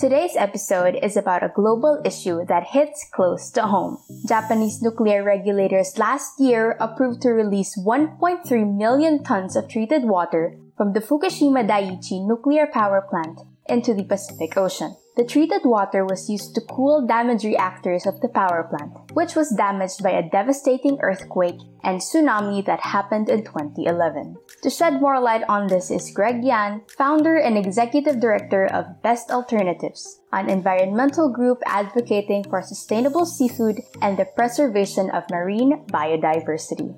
Today's episode is about a global issue that hits close to home. Japanese nuclear regulators last year approved to release 1.3 million tons of treated water from the Fukushima Daiichi nuclear power plant into the Pacific Ocean. The treated water was used to cool damaged reactors of the power plant, which was damaged by a devastating earthquake and tsunami that happened in 2011. To shed more light on this is Gregg Yan, founder and executive director of Best Alternatives, an environmental group advocating for sustainable seafood and the preservation of marine biodiversity.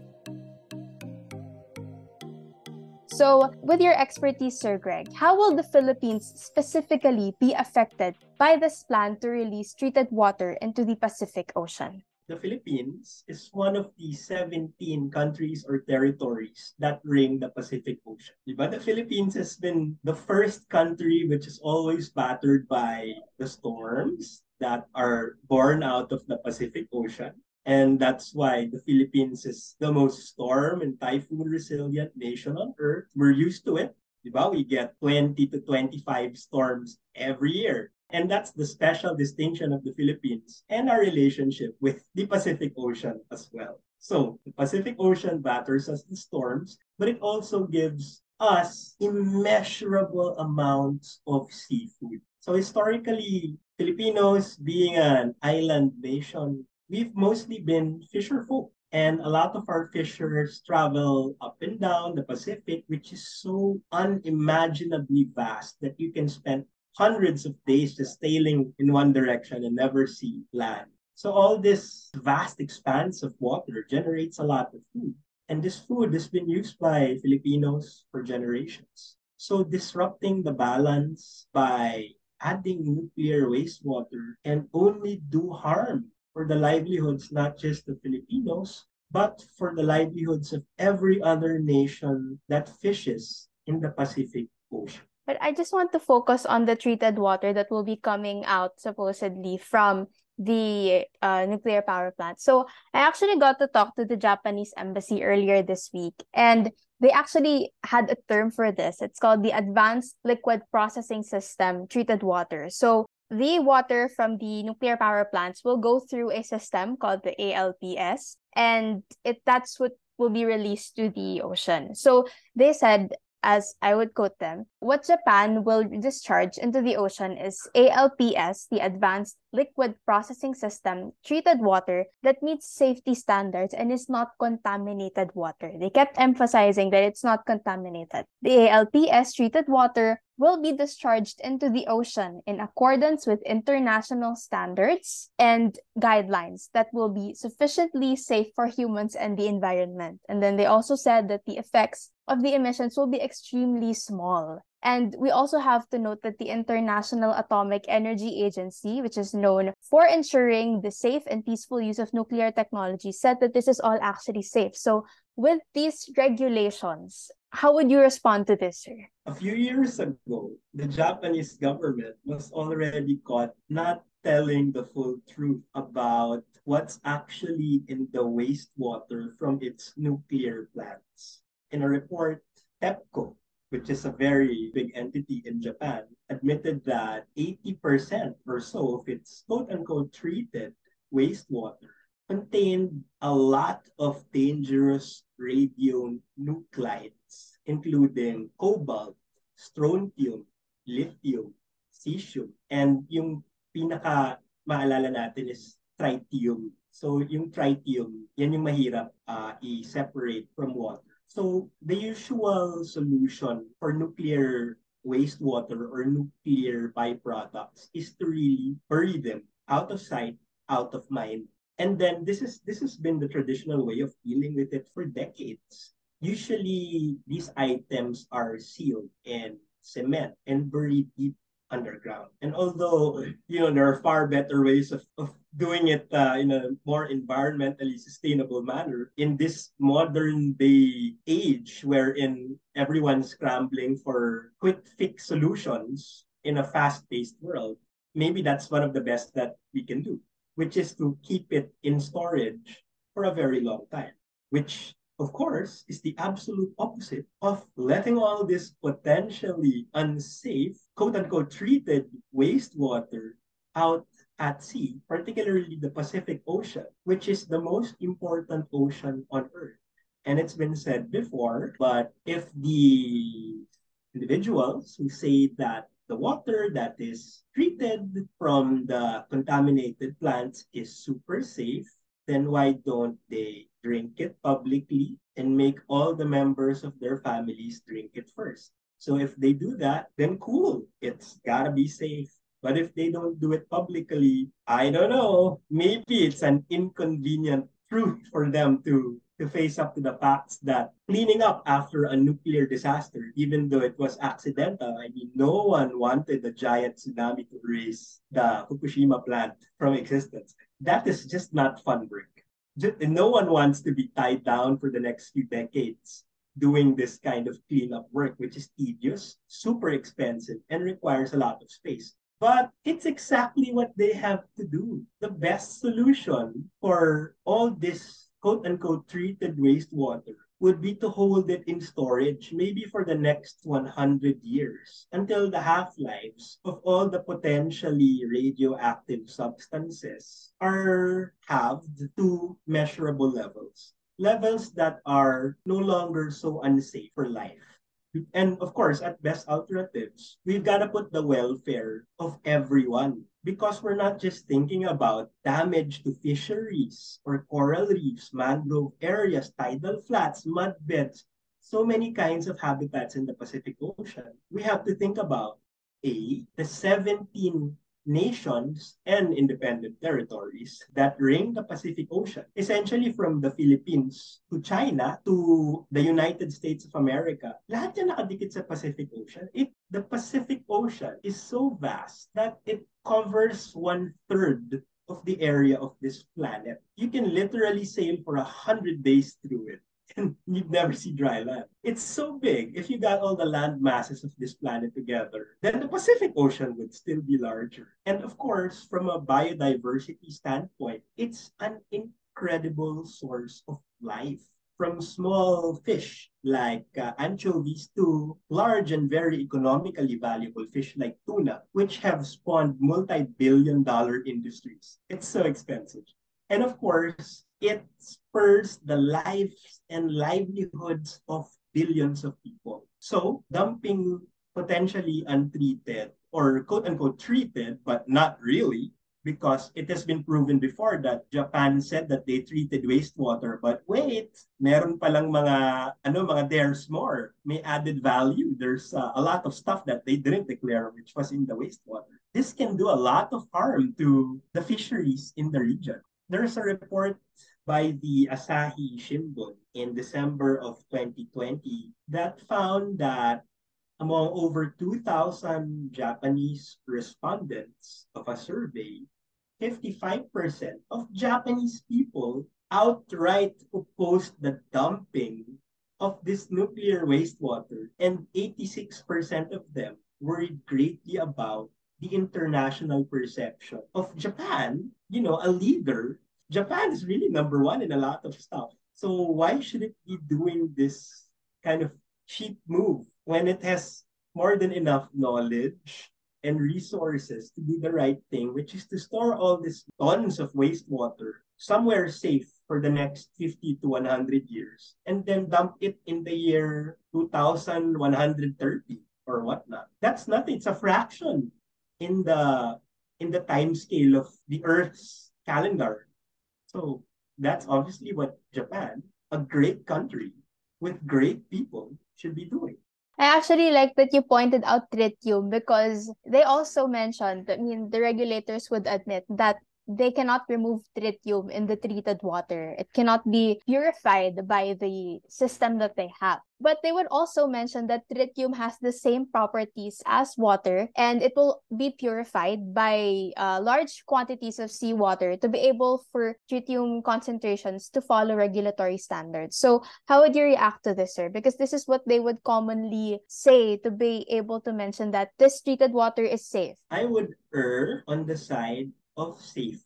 So, with your expertise, Sir Gregg, how will the Philippines specifically be affected by this plan to release treated water into the Pacific Ocean? The Philippines is one of the 17 countries or territories that ring the Pacific Ocean. But The Philippines has been the first country which is always battered by the storms that are born out of the Pacific Ocean. And that's why the Philippines is the most storm and typhoon resilient nation on earth. We're used to it. Diba? We get 20 to 25 storms every year. And that's the special distinction of the Philippines and our relationship with the Pacific Ocean as well. So the Pacific Ocean batters us in storms, but it also gives us immeasurable amounts of seafood. So historically, Filipinos being an island nation we've mostly been fisher folk. And a lot of our fishers travel up and down the Pacific, which is so unimaginably vast that you can spend hundreds of days just sailing in one direction and never see land. So all this vast expanse of water generates a lot of food. And this food has been used by Filipinos for generations. So disrupting the balance by adding nuclear wastewater can only do harm for the livelihoods not just the Filipinos, but for the livelihoods of every other nation that fishes in the Pacific Ocean. But I just want to focus on the treated water that will be coming out supposedly from the uh, nuclear power plant. So I actually got to talk to the Japanese embassy earlier this week, and they actually had a term for this. It's called the Advanced Liquid Processing System Treated Water. So the water from the nuclear power plants will go through a system called the ALPS, and it that's what will be released to the ocean. So they said as I would quote them, what Japan will discharge into the ocean is ALPS, the Advanced Liquid Processing System, treated water that meets safety standards and is not contaminated water. They kept emphasizing that it's not contaminated. The ALPS treated water will be discharged into the ocean in accordance with international standards and guidelines that will be sufficiently safe for humans and the environment. And then they also said that the effects of the emissions will be extremely small. And we also have to note that the International Atomic Energy Agency, which is known for ensuring the safe and peaceful use of nuclear technology, said that this is all actually safe. So, with these regulations, how would you respond to this, sir? A few years ago, the Japanese government was already caught not telling the full truth about what's actually in the wastewater from its nuclear plants. In a report, TEPCO, which is a very big entity in Japan, admitted that 80% or so of its quote unquote treated wastewater contained a lot of dangerous radionuclides, including cobalt, strontium, lithium, cesium, and yung pinaka maalala natin is tritium. So yung tritium, yan yung mahirap uh, i-separate from water. So the usual solution for nuclear wastewater or nuclear byproducts is to really bury them out of sight, out of mind. And then this is this has been the traditional way of dealing with it for decades. Usually these items are sealed in cement and buried deep underground. And although you know there are far better ways of, of doing it uh, in a more environmentally sustainable manner in this modern day age wherein everyone's scrambling for quick fix solutions in a fast-paced world maybe that's one of the best that we can do which is to keep it in storage for a very long time which of course, is the absolute opposite of letting all this potentially unsafe, quote unquote, treated wastewater out at sea, particularly the Pacific Ocean, which is the most important ocean on Earth. And it's been said before, but if the individuals who say that the water that is treated from the contaminated plants is super safe, then why don't they drink it publicly and make all the members of their families drink it first? So if they do that, then cool, it's gotta be safe. But if they don't do it publicly, I don't know. Maybe it's an inconvenient truth for them to to face up to the facts that cleaning up after a nuclear disaster, even though it was accidental, I mean, no one wanted the giant tsunami to erase the Fukushima plant from existence. That is just not fun work. no one wants to be tied down for the next few decades doing this kind of cleanup work, which is tedious, super expensive, and requires a lot of space. But it's exactly what they have to do. The best solution for all this quote unquote treated wastewater would be to hold it in storage maybe for the next 100 years until the half-lives of all the potentially radioactive substances are halved to measurable levels. Levels that are no longer so unsafe for life. And of course, at best alternatives, we've got to put the welfare of everyone because we're not just thinking about damage to fisheries or coral reefs, mangrove areas, tidal flats, mud beds, so many kinds of habitats in the Pacific Ocean. We have to think about A, the 17 nations and independent territories that ring the Pacific Ocean, essentially from the Philippines to China to the United States of America. Lahat yan nakadikit sa Pacific Ocean. It, the Pacific Ocean is so vast that it covers one-third of the area of this planet. You can literally sail for a hundred days through it and you'd never see dry land. It's so big. If you got all the land masses of this planet together, then the Pacific Ocean would still be larger. And of course, from a biodiversity standpoint, it's an incredible source of life. From small fish like uh, anchovies to large and very economically valuable fish like tuna, which have spawned multi billion dollar industries. It's so expensive. And of course, it spurs the lives and livelihoods of billions of people. So dumping potentially untreated or quote unquote treated, but not really, because it has been proven before that Japan said that they treated wastewater. But wait, meron palang mga, ano, mga there's more. May added value. There's uh, a lot of stuff that they didn't declare, which was in the wastewater. This can do a lot of harm to the fisheries in the region. There's a report by the Asahi Shimbun in December of 2020 that found that among over 2,000 Japanese respondents of a survey, 55% of Japanese people outright opposed the dumping of this nuclear wastewater, and 86% of them worried greatly about the international perception of Japan, you know, a leader Japan is really number one in a lot of stuff. So why should it be doing this kind of cheap move when it has more than enough knowledge and resources to do the right thing, which is to store all these tons of wastewater somewhere safe for the next 50 to 100 years and then dump it in the year 2130 or whatnot. That's nothing. It's a fraction in the in the time scale of the Earth's calendar. So that's obviously what Japan, a great country with great people, should be doing. I actually like that you pointed out tritium because they also mentioned, I mean, the regulators would admit that they cannot remove tritium in the treated water. It cannot be purified by the system that they have. But they would also mention that tritium has the same properties as water and it will be purified by uh, large quantities of seawater to be able for tritium concentrations to follow regulatory standards. So, how would you react to this, sir? Because this is what they would commonly say to be able to mention that this treated water is safe. I would err on the side of safe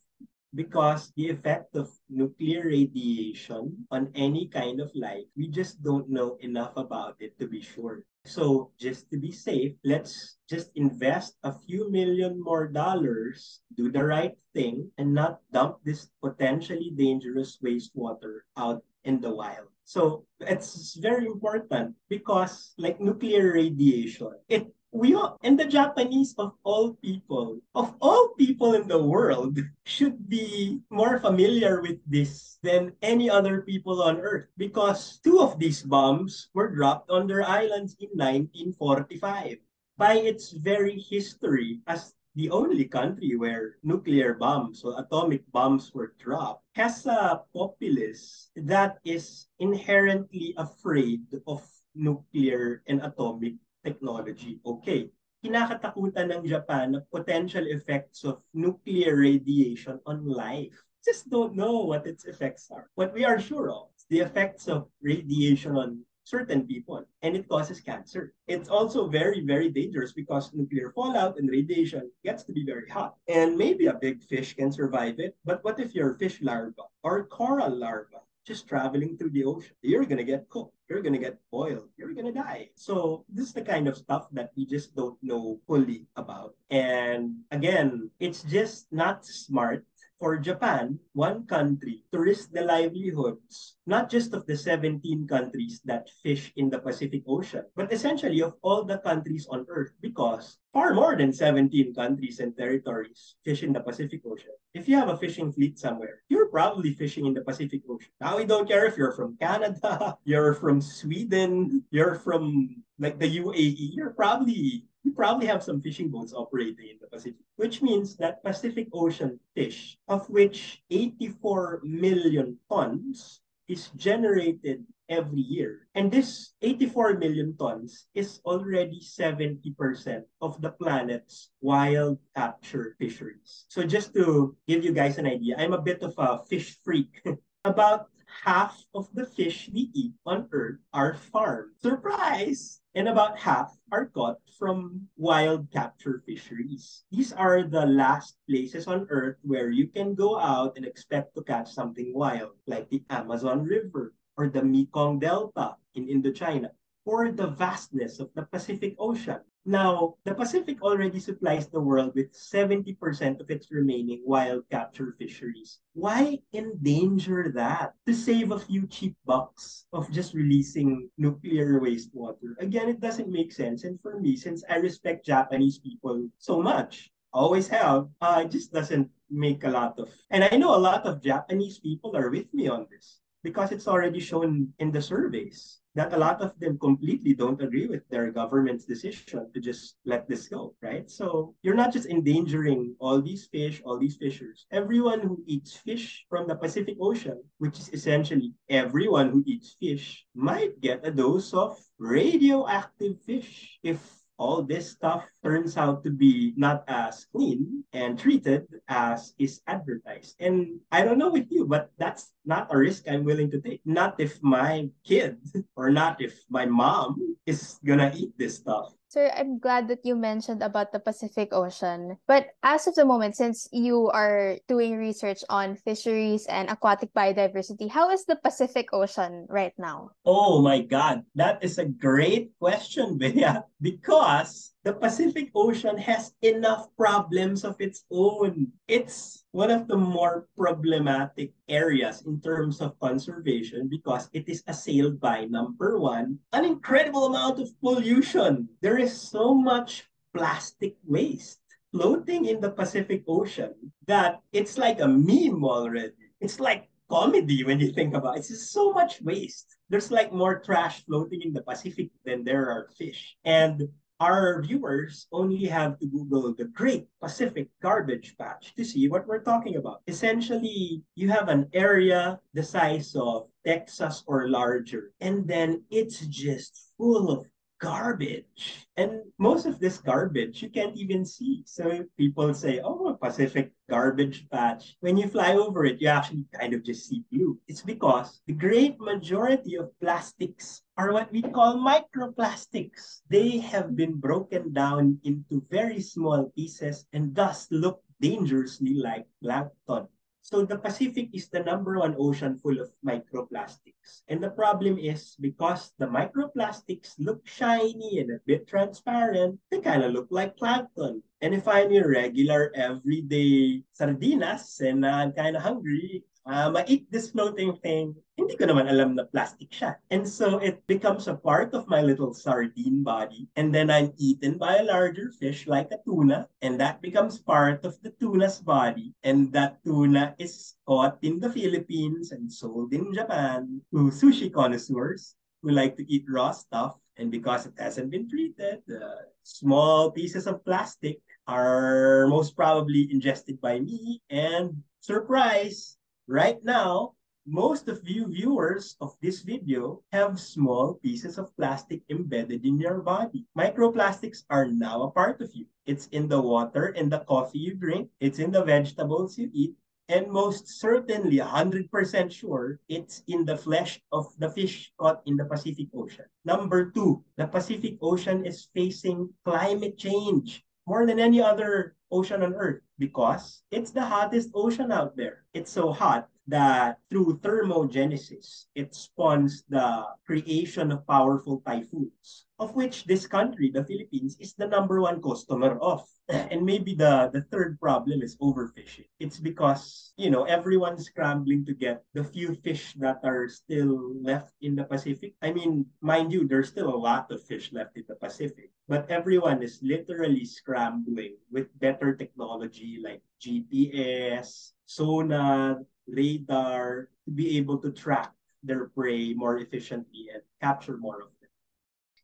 because the effect of nuclear radiation on any kind of life, we just don't know enough about it to be sure. So just to be safe, let's just invest a few million more dollars, do the right thing, and not dump this potentially dangerous wastewater out in the wild. So it's very important because like nuclear radiation, it we all, and the Japanese of all people, of all people in the world, should be more familiar with this than any other people on Earth because two of these bombs were dropped on their islands in 1945. By its very history as the only country where nuclear bombs or atomic bombs were dropped has a populace that is inherently afraid of nuclear and atomic technology. Okay, kinakatakutan ng Japan ng potential effects of nuclear radiation on life. Just don't know what its effects are. What we are sure of is the effects of radiation on certain people and it causes cancer. It's also very, very dangerous because nuclear fallout and radiation gets to be very hot. And maybe a big fish can survive it, but what if you're a fish larva or coral larva just traveling through the ocean? You're gonna get cooked you're gonna get boiled, you're gonna die. So this is the kind of stuff that we just don't know fully about. And again, it's just not smart for Japan, one country, to risk the livelihoods, not just of the 17 countries that fish in the Pacific Ocean, but essentially of all the countries on Earth, because far more than 17 countries and territories fish in the Pacific Ocean. If you have a fishing fleet somewhere, you're probably fishing in the Pacific Ocean. Now, we don't care if you're from Canada, you're from Sweden, you're from like the UAE, you're probably you probably have some fishing boats operating in the Pacific, which means that Pacific Ocean fish, of which 84 million tons is generated every year. And this 84 million tons is already 70% of the planet's wild capture fisheries. So just to give you guys an idea, I'm a bit of a fish freak. About half of the fish we eat on Earth are farmed. Surprise! And about half are caught from wild capture fisheries. These are the last places on Earth where you can go out and expect to catch something wild, like the Amazon River or the Mekong Delta in Indochina, or the vastness of the Pacific Ocean. Now, the Pacific already supplies the world with 70% of its remaining wild capture fisheries. Why endanger that to save a few cheap bucks of just releasing nuclear wastewater? Again, it doesn't make sense. And for me, since I respect Japanese people so much, always have, uh, it just doesn't make a lot of. And I know a lot of Japanese people are with me on this because it's already shown in the surveys that a lot of them completely don't agree with their government's decision to just let this go, right? So you're not just endangering all these fish, all these fishers. Everyone who eats fish from the Pacific Ocean, which is essentially everyone who eats fish, might get a dose of radioactive fish if all this stuff turns out to be not as clean and treated as is advertised. And I don't know with you, but that's not a risk I'm willing to take. Not if my kid or not if my mom is gonna eat this stuff. Sir, I'm glad that you mentioned about the Pacific Ocean. But as of the moment, since you are doing research on fisheries and aquatic biodiversity, how is the Pacific Ocean right now? Oh my God, that is a great question, Bea, because the Pacific Ocean has enough problems of its own. It's one of the more problematic areas in terms of conservation because it is assailed by number one, an incredible amount of pollution. There is so much plastic waste floating in the Pacific Ocean that it's like a meme already. It's like comedy when you think about it. It's just so much waste. There's like more trash floating in the Pacific than there are fish. And our viewers only have to Google the Great Pacific Garbage Patch to see what we're talking about. Essentially, you have an area the size of Texas or larger, and then it's just full of garbage. And most of this garbage you can't even see. So people say, oh, Pacific garbage patch. When you fly over it, you actually kind of just see blue. It's because the great majority of plastics are what we call microplastics. They have been broken down into very small pieces and thus look dangerously like plankton. So the Pacific is the number one ocean full of microplastics. And the problem is because the microplastics look shiny and a bit transparent, they kind of look like plankton. And if I'm your regular everyday sardinas and I'm kind of hungry, uh, ma-eat this floating thing, hindi ko naman alam na plastic siya. And so it becomes a part of my little sardine body. And then I'm eaten by a larger fish like a tuna. And that becomes part of the tuna's body. And that tuna is caught in the Philippines and sold in Japan to sushi connoisseurs who like to eat raw stuff. And because it hasn't been treated, uh, small pieces of plastic are most probably ingested by me. And surprise, Right now, most of you viewers of this video have small pieces of plastic embedded in your body. Microplastics are now a part of you. It's in the water and the coffee you drink. It's in the vegetables you eat. And most certainly, 100% sure, it's in the flesh of the fish caught in the Pacific Ocean. Number two, the Pacific Ocean is facing climate change more than any other ocean on Earth because it's the hottest ocean out there. It's so hot that through thermogenesis, it spawns the creation of powerful typhoons, of which this country, the Philippines, is the number one customer of. And maybe the, the third problem is overfishing. It's because, you know, everyone's scrambling to get the few fish that are still left in the Pacific. I mean, mind you, there's still a lot of fish left in the Pacific, but everyone is literally scrambling with better technology like GPS, sonar, radar to be able to track their prey more efficiently and capture more of them.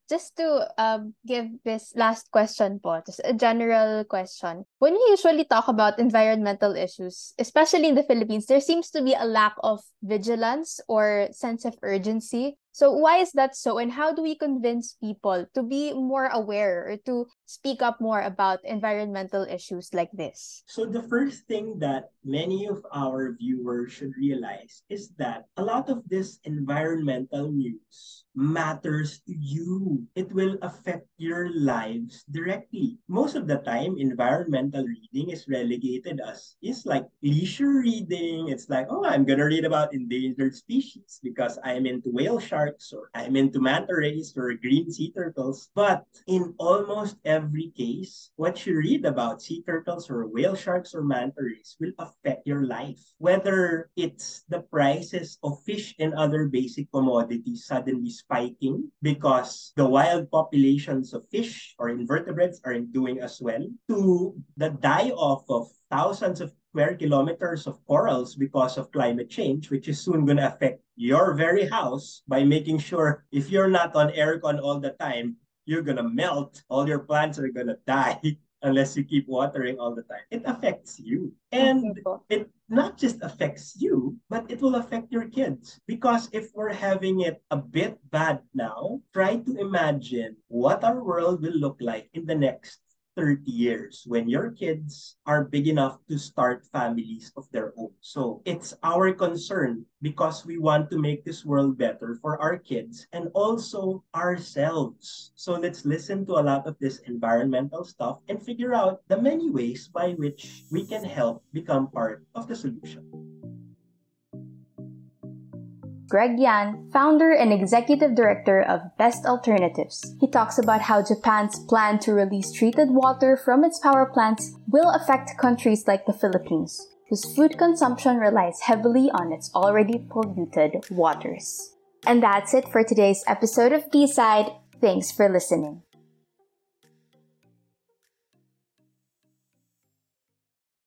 Just to um, give this last question po, just a general question. When we usually talk about environmental issues, especially in the Philippines, there seems to be a lack of vigilance or sense of urgency so why is that so and how do we convince people to be more aware or to speak up more about environmental issues like this? So the first thing that many of our viewers should realize is that a lot of this environmental news matters to you. It will affect your lives directly. Most of the time environmental reading is relegated as is like leisure reading. It's like, oh, I'm to read about endangered species because I'm into whale sharks sharks or I'm into manta rays or green sea turtles. But in almost every case, what you read about sea turtles or whale sharks or manta rays will affect your life. Whether it's the prices of fish and other basic commodities suddenly spiking because the wild populations of fish or invertebrates aren't doing as well, to the die-off of thousands of square kilometers of corals because of climate change, which is soon going to affect your very house by making sure if you're not on aircon all the time, you're going to melt. All your plants are going to die unless you keep watering all the time. It affects you. And it not just affects you, but it will affect your kids. Because if we're having it a bit bad now, try to imagine what our world will look like in the next 30 years when your kids are big enough to start families of their own. So it's our concern because we want to make this world better for our kids and also ourselves. So let's listen to a lot of this environmental stuff and figure out the many ways by which we can help become part of the solution. Gregg Yan, founder and executive director of Best Alternatives. He talks about how Japan's plan to release treated water from its power plants will affect countries like the Philippines, whose food consumption relies heavily on its already polluted waters. And that's it for today's episode of B-Side. Thanks for listening.